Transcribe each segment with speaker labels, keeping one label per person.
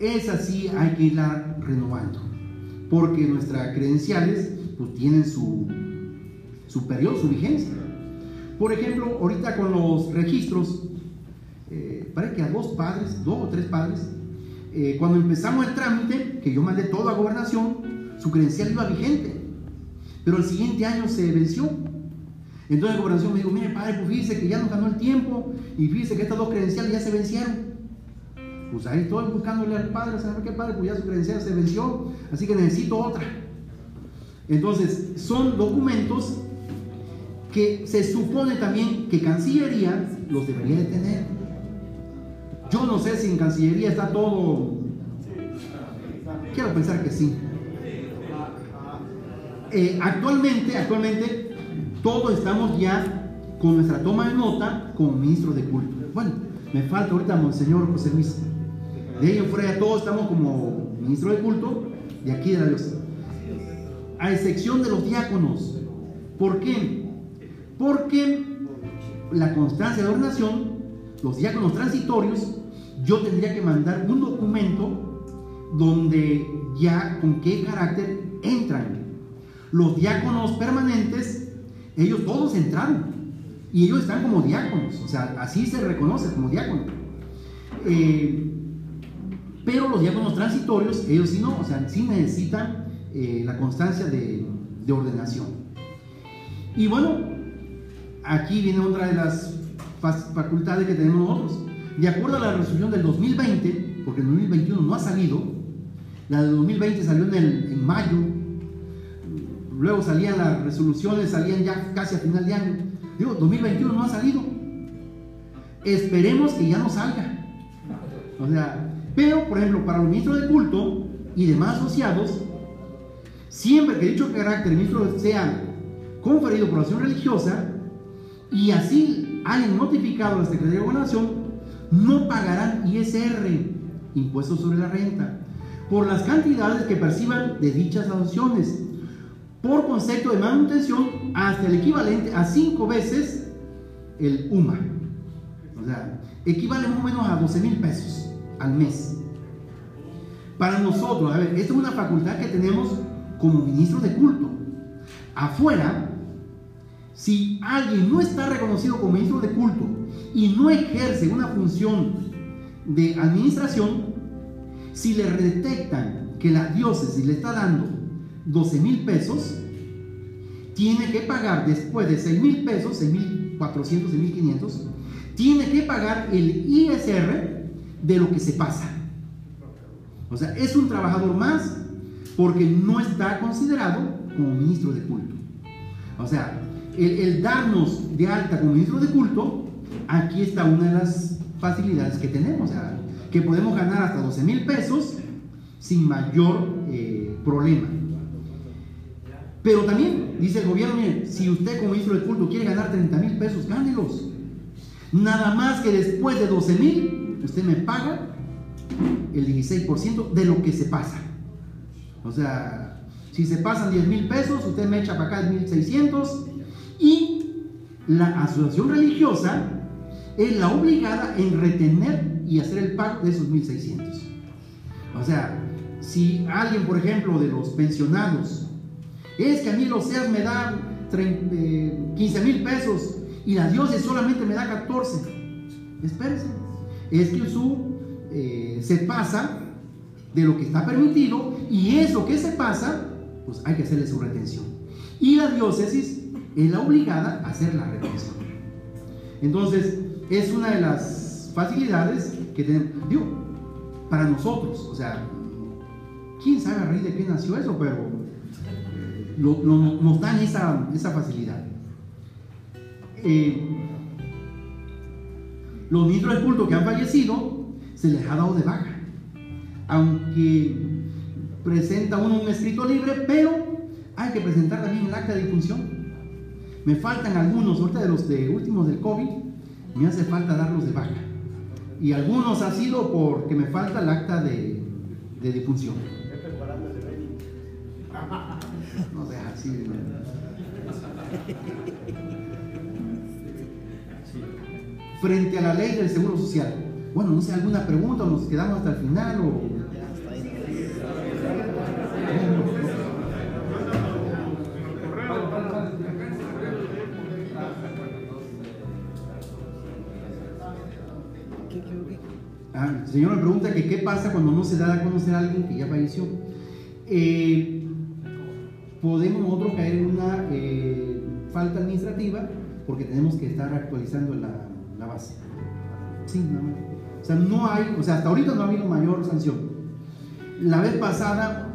Speaker 1: es así, hay que irla renovando, porque nuestras credenciales pues tienen su, su periodo, su vigencia. Por ejemplo, ahorita con los registros, eh, parece que a dos padres, dos o tres padres, eh, cuando empezamos el trámite, que yo mandé todo a gobernación, su credencial iba vigente, pero el siguiente año se venció. Entonces gobernación me dijo, mire padre, pues fíjese que ya nos ganó el tiempo y fíjese que estas dos credenciales ya se vencieron. Pues ahí estoy buscándole al padre, ¿sabe qué padre? Pues ya su credencial se venció, así que necesito otra. Entonces, son documentos que se supone también que Cancillería los debería de tener. Yo no sé si en Cancillería está todo... Quiero pensar que sí. Eh, actualmente, actualmente, todos estamos ya con nuestra toma de nota como ministro de culto. Bueno, me falta ahorita Monseñor José Luis. De en fuera ya todos estamos como ministro de culto de aquí de la Dios. A excepción de los diáconos. ¿Por qué? Porque la constancia de ordenación, los diáconos transitorios, yo tendría que mandar un documento donde ya con qué carácter entran. Los diáconos permanentes, ellos todos entraron y ellos están como diáconos, o sea, así se reconoce como diácono. Eh, pero los diáconos transitorios, ellos sí no, o sea, sí necesitan eh, la constancia de, de ordenación. Y bueno, aquí viene otra de las facultades que tenemos nosotros. De acuerdo a la resolución del 2020, porque el 2021 no ha salido, la del 2020 salió en, en mayo, luego salían las resoluciones, salían ya casi a final de año. Digo, 2021 no ha salido. Esperemos que ya no salga. O sea, pero, por ejemplo, para los ministros de culto y demás asociados, siempre que dicho carácter ministro sea conferido por acción religiosa y así hayan notificado a la Secretaría de Gobernación, no pagarán ISR, impuestos sobre la renta, por las cantidades que perciban de dichas adopciones, por concepto de manutención hasta el equivalente a cinco veces el UMA. O sea, equivale más o menos a 12 mil pesos al mes. Para nosotros, a ver, esta es una facultad que tenemos como ministros de culto. Afuera, si alguien no está reconocido como ministro de culto y no ejerce una función de administración, si le detectan que la diócesis le está dando 12 mil pesos, tiene que pagar después de 6 mil pesos, 6 mil 400, 6 mil 500, tiene que pagar el ISR de lo que se pasa. O sea, es un trabajador más porque no está considerado como ministro de culto. O sea, el, darnos de alta como ministro de culto, aquí está una de las facilidades que tenemos, que podemos ganar hasta 12 mil pesos sin mayor eh, problema. Pero también dice el gobierno, si usted como ministro de culto quiere ganar 30 mil pesos, gánelos. Nada más que después de 12 mil, usted me paga el 16% de lo que se pasa. O sea, si se pasan 10 mil pesos, usted me echa para acá 1.600 y la asociación religiosa es la obligada en retener y hacer el pago de esos 1.600. O sea, si alguien, por ejemplo, de los pensionados, es que a mí los SEAS me da 15 eh, mil pesos y la diócesis solamente me da 14, espérese es que su eh, se pasa de lo que está permitido y eso que se pasa, pues hay que hacerle su retención. Y la diócesis es la obligada a hacer la retención. Entonces, es una de las facilidades que tenemos, digo, para nosotros, o sea, quién sabe a raíz de qué nació eso, pero eh, nos dan esa, esa facilidad. Eh, los ministros de culto que han fallecido se les ha dado de baja. Aunque presenta uno un escrito libre, pero hay que presentar también el acta de difunción. Me faltan algunos, ahorita de los de últimos del COVID, me hace falta darlos de baja. Y algunos ha sido porque me falta el acta de, de difunción. No deja así frente a la ley del seguro social. Bueno, no sé, alguna pregunta, nos quedamos hasta el final o. Ah, el señor me pregunta que qué pasa cuando no se da a conocer a alguien que ya falleció. Eh, podemos nosotros caer en una eh, falta administrativa porque tenemos que estar actualizando la, base. Sí, más. O sea, no hay, o sea, hasta ahorita no ha habido mayor sanción. La vez pasada,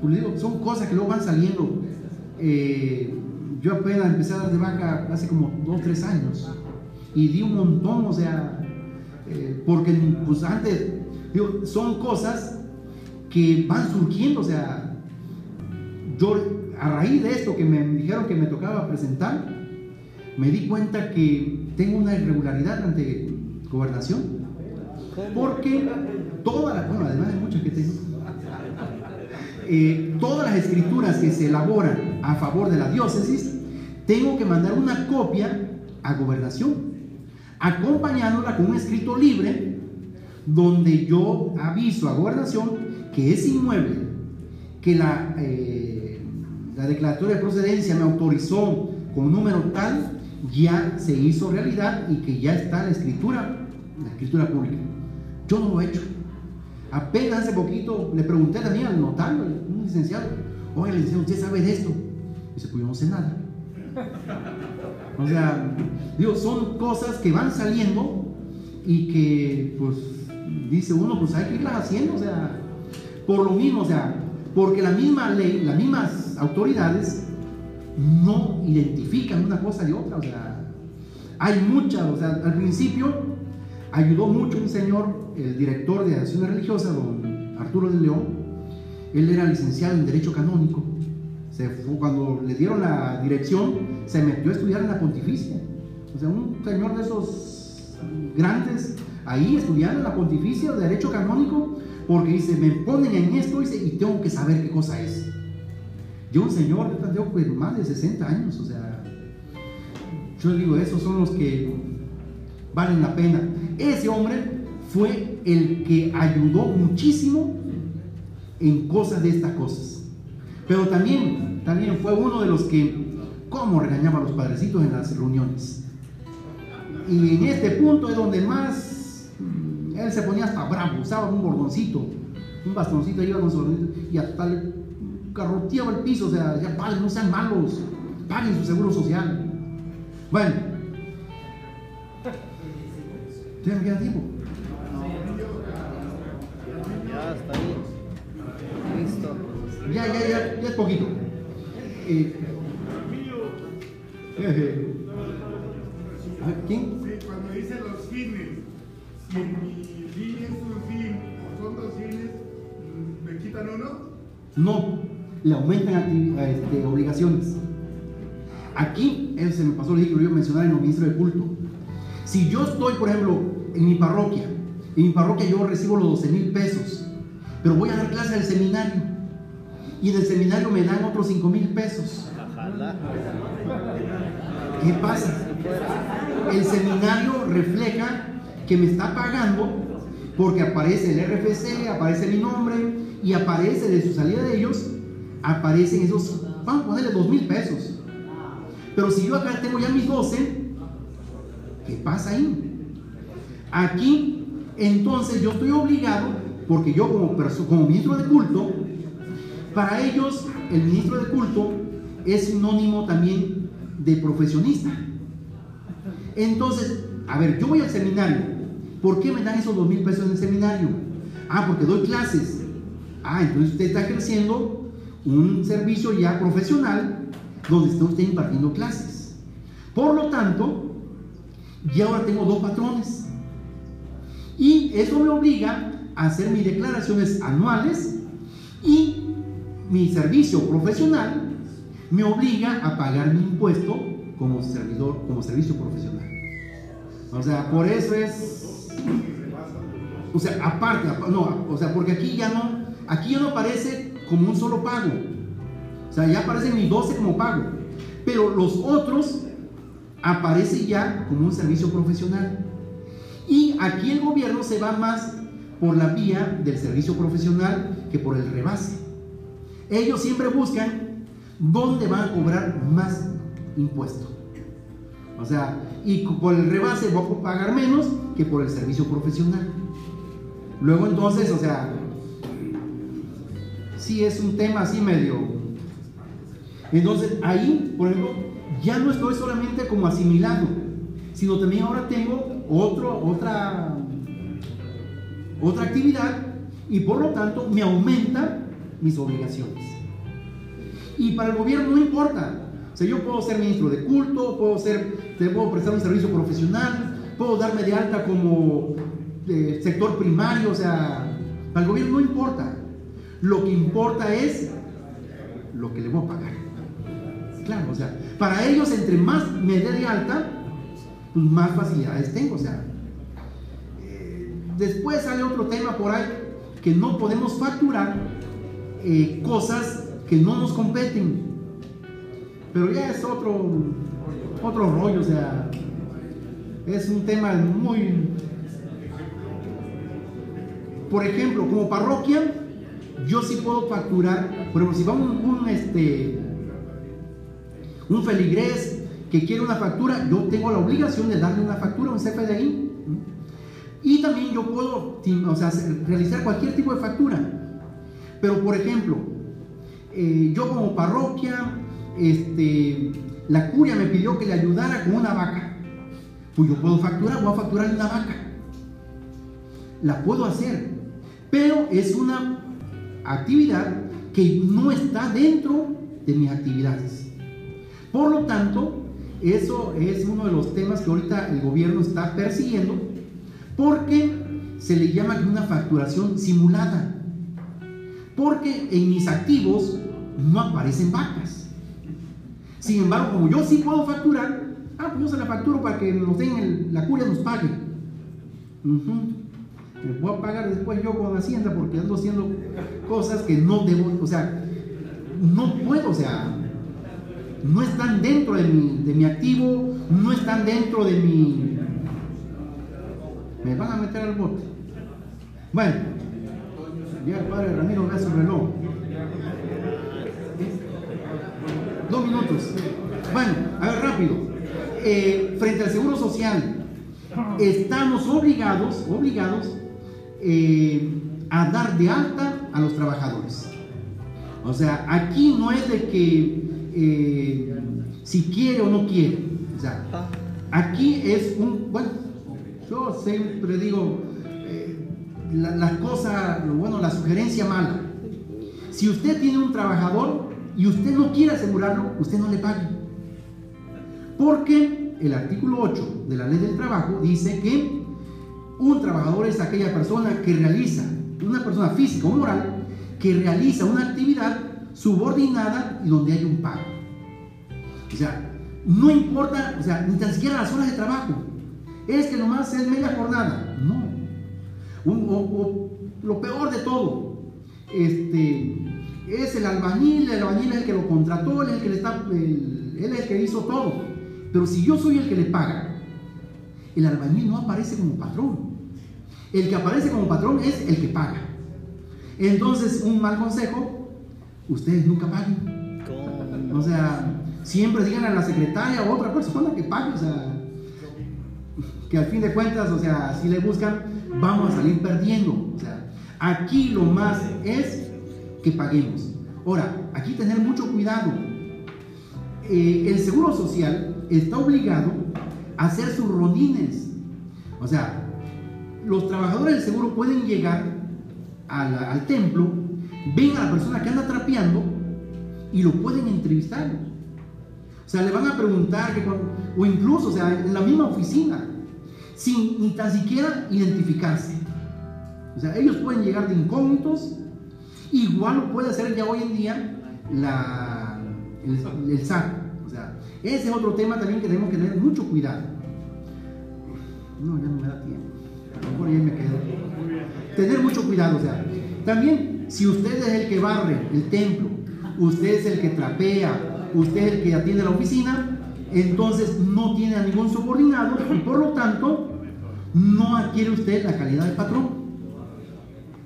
Speaker 1: pues digo, son cosas que luego van saliendo. Eh, yo apenas empecé a dar de vaca hace como 2, 3 años y di un montón, o sea, eh, porque pues antes, digo, son cosas que van surgiendo, o sea, yo a raíz de esto que me dijeron que me tocaba presentar, me di cuenta que tengo una irregularidad ante gobernación, porque todas las, bueno, además de muchas que tengo, eh, todas las escrituras que se elaboran a favor de la diócesis, tengo que mandar una copia a gobernación acompañándola con un escrito libre donde yo aviso a gobernación que ese inmueble que la, eh, la declaratoria de procedencia me autorizó con número tal, ya se hizo realidad y que ya está la escritura, la escritura pública. Yo no lo he hecho. Apenas hace poquito le pregunté también al notario, un licenciado, oye, licenciado, ¿usted sabe de esto? Y dice, pues yo no sé nada. O sea, digo, son cosas que van saliendo y que, pues, dice uno, pues hay que irlas haciendo, o sea, por lo mismo, o sea, porque la misma ley, las mismas autoridades no identifican una cosa de otra, o sea, hay muchas, o sea, al principio ayudó mucho un señor, el director de acciones religiosas, don Arturo de León, él era licenciado en Derecho Canónico, cuando le dieron la dirección, se metió a estudiar en la pontificia. O sea, un señor de esos grandes ahí estudiando en la pontificia de derecho canónico, porque dice, me ponen en esto y tengo que saber qué cosa es. Yo, un señor, yo pues, más de 60 años, o sea, yo digo, esos son los que valen la pena. Ese hombre fue el que ayudó muchísimo en cosas de estas cosas. Pero también, también fue uno de los que, ¿cómo regañaba a los padrecitos en las reuniones? Y en este punto es donde más él se ponía hasta bravo, usaba un bordoncito, un bastoncito, iba con su y hasta le garroteaba el piso, o sea, ya padres, no sean malos, paguen su seguro social. Bueno, ¿ya me queda tiempo?
Speaker 2: Ya está ahí. Listo.
Speaker 1: Ya, ya, ya, ya es poquito. Eh, eh, ver, ¿Quién?
Speaker 3: Sí, cuando dice los fines, si mi fin es un fin o son dos fines, ¿me quitan uno?
Speaker 1: No, le aumentan este, obligaciones. Aquí, se me pasó, le dije, lo iba a mencionar en los ministros de culto. Si yo estoy, por ejemplo, en mi parroquia, en mi parroquia yo recibo los 12 mil pesos, pero voy a dar clase al seminario, y en el seminario me dan otros 5 mil pesos. ¿Qué pasa? El seminario refleja que me está pagando porque aparece el RFC, aparece mi nombre y aparece de su salida de ellos, aparecen esos, vamos a ponerle dos mil pesos. Pero si yo acá tengo ya mis 12, ¿qué pasa ahí? Aquí, entonces yo estoy obligado, porque yo como, como ministro de culto, para ellos el ministro de culto es sinónimo también de profesionista. Entonces, a ver, yo voy al seminario. ¿Por qué me dan esos dos mil pesos en el seminario? Ah, porque doy clases. Ah, entonces usted está ejerciendo un servicio ya profesional donde está usted impartiendo clases. Por lo tanto, ya ahora tengo dos patrones. Y eso me obliga a hacer mis declaraciones anuales y mi servicio profesional me obliga a pagar mi impuesto como servidor, como servicio profesional. O sea, por eso es, o sea, aparte, apa- no, o sea, porque aquí ya no, aquí ya no aparece como un solo pago. O sea, ya aparecen mis 12 como pago. Pero los otros aparece ya como un servicio profesional. Y aquí el gobierno se va más por la vía del servicio profesional que por el rebase. Ellos siempre buscan dónde van a cobrar más impuesto. O sea, y por el rebase voy a pagar menos que por el servicio profesional. Luego entonces, o sea, sí es un tema así medio. Entonces ahí, por ejemplo, ya no estoy solamente como asimilado, sino también ahora tengo otro, otra, otra actividad y por lo tanto me aumenta mis obligaciones. Y para el gobierno no importa. O sea, yo puedo ser ministro de culto, puedo ser, puedo prestar un servicio profesional, puedo darme de alta como eh, sector primario, o sea, para el gobierno no importa. Lo que importa es lo que le voy a pagar. Claro, o sea, para ellos entre más me dé alta, pues más facilidades tengo, o sea. Eh, después sale otro tema por ahí que no podemos facturar eh, cosas que no nos competen. Pero ya es otro, otro rollo, o sea, es un tema muy... Por ejemplo, como parroquia, yo sí puedo facturar, ejemplo, si va un, un, este, un feligrés que quiere una factura, yo tengo la obligación de darle una factura, un CFDI. Y también yo puedo o sea, realizar cualquier tipo de factura. Pero, por ejemplo, eh, yo como parroquia, este, la curia me pidió que le ayudara con una vaca. Pues yo puedo facturar, voy a facturar una vaca. La puedo hacer. Pero es una actividad que no está dentro de mis actividades. Por lo tanto, eso es uno de los temas que ahorita el gobierno está persiguiendo porque se le llama una facturación simulada. Porque en mis activos no aparecen vacas. Sin embargo, como yo sí puedo facturar, ah, pues yo se la facturo para que nos den la curia nos pague. Me puedo pagar después yo con Hacienda porque ando haciendo cosas que no debo, o sea, no puedo, o sea, no están dentro de mi, de mi activo, no están dentro de mi... Me van a meter al bote. Bueno, ya el padre Ramiro ve su reloj. Dos minutos. Bueno, a ver, rápido. Eh, frente al seguro social, estamos obligados, obligados eh, a dar de alta a los trabajadores. O sea, aquí no es de que eh, si quiere o no quiere. O sea, aquí es un, bueno, yo siempre digo, eh, la, la, cosa, bueno, la sugerencia mala. Si usted tiene un trabajador y usted no quiere asegurarlo, usted no le pague. Porque el artículo 8 de la ley del trabajo dice que un trabajador es aquella persona que realiza, una persona física o moral, que realiza una actividad subordinada y donde hay un pago. O sea, no importa, o sea, ni tan siquiera las horas de trabajo. Es que nomás es media jornada. No. o, lo peor de todo, este, es el albañil, el albañil es el que lo contrató, es el que, le está, él es el que hizo todo. Pero si yo soy el que le paga, el albañil no aparece como patrón. El que aparece como patrón es el que paga. Entonces, un mal consejo, ustedes nunca paguen. O sea, siempre digan a la secretaria o otra persona que pague, o sea, que al fin de cuentas, o sea, si le buscan, vamos a salir perdiendo. O sea, aquí lo más es que paguemos. Ahora, aquí tener mucho cuidado. Eh, el Seguro Social está obligado a hacer sus rondines. O sea, los trabajadores del seguro pueden llegar al templo, ven a la persona que anda trapeando y lo pueden entrevistar. O sea, le van a preguntar, o incluso, o sea, en la misma oficina, sin ni tan siquiera identificarse. O sea, ellos pueden llegar de incógnitos, igual lo puede hacer ya hoy en día la, el, el SAT. O sea, ese es otro tema también que tenemos que tener mucho cuidado. No, ya no me da tiempo. Por ahí me quedo. Tener mucho cuidado, o sea, también si usted es el que barre el templo, usted es el que trapea, usted es el que atiende la oficina, entonces no tiene a ningún subordinado y por lo tanto no adquiere usted la calidad de patrón.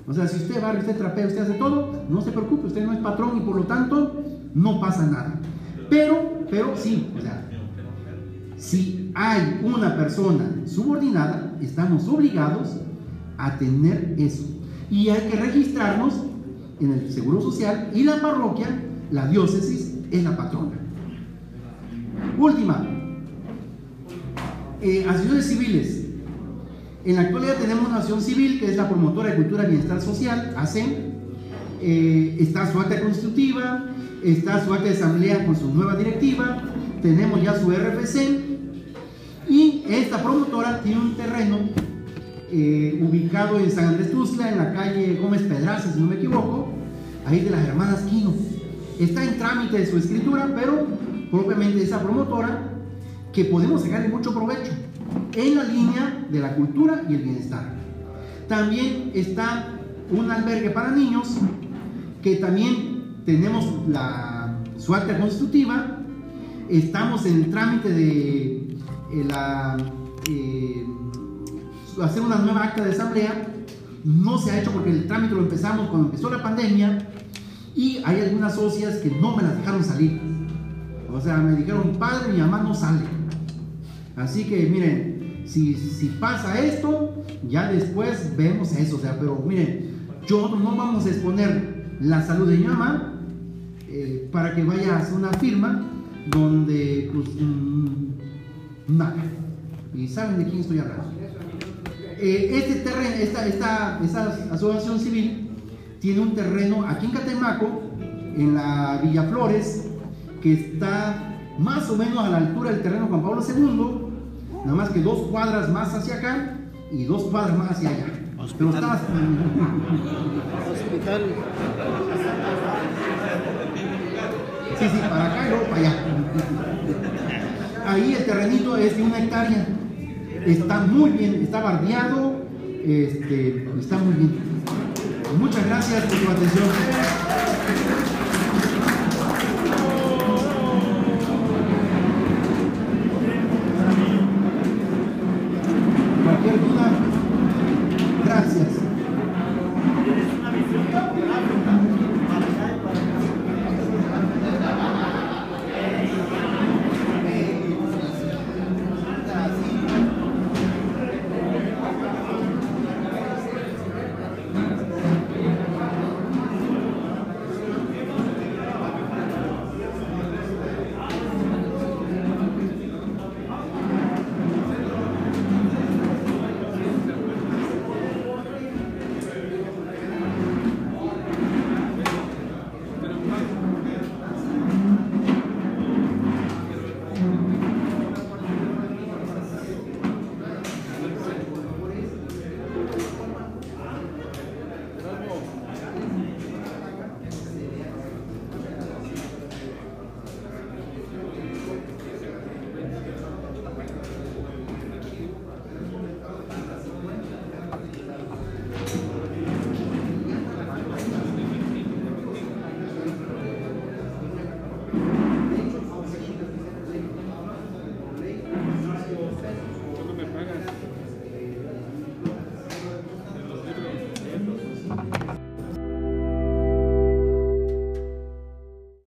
Speaker 1: O sea, si usted barre, usted trapea, usted hace todo, no se preocupe, usted no es patrón y por lo tanto no pasa nada. Pero, pero sí, o sea, si hay una persona subordinada, estamos obligados a tener eso. Y hay que registrarnos en el Seguro Social y la parroquia, la diócesis, es la patrona. Última, eh, asociaciones civiles. En la actualidad tenemos una asociación civil que es la promotora de cultura y bienestar social, ACEN. Eh, está su acta constitutiva, está su acta de asamblea con su nueva directiva, tenemos ya su RFC esta promotora tiene un terreno eh, ubicado en San Andrés Tuzla, en la calle Gómez Pedraza, si no me equivoco, ahí de las hermanas Quino. Está en trámite de su escritura, pero propiamente esa promotora que podemos sacarle mucho provecho en la línea de la cultura y el bienestar. También está un albergue para niños que también tenemos la, su acta constitutiva, estamos en trámite de hacer una nueva acta de asamblea, no se ha hecho porque el trámite lo empezamos cuando empezó la pandemia y hay algunas socias que no me las dejaron salir. O sea, me dijeron, padre, mi mamá no sale. Así que miren, si, si pasa esto, ya después vemos eso. O sea, pero miren, yo no vamos a exponer la salud de mi mamá eh, para que vaya a hacer una firma donde, pues, mm, nada. Y saben de quién estoy hablando. Eh, este terreno, esta, esta, esta asociación civil tiene un terreno aquí en Catemaco, en la Villa Flores, que está más o menos a la altura del terreno Juan Pablo II, nada más que dos cuadras más hacia acá y dos cuadras más hacia allá. Pero está...
Speaker 2: Hospital.
Speaker 1: Sí, sí, para acá y luego para allá. Ahí el terrenito es de una hectárea. Está muy bien, está bardeado, este, está muy bien. Muchas gracias por su atención.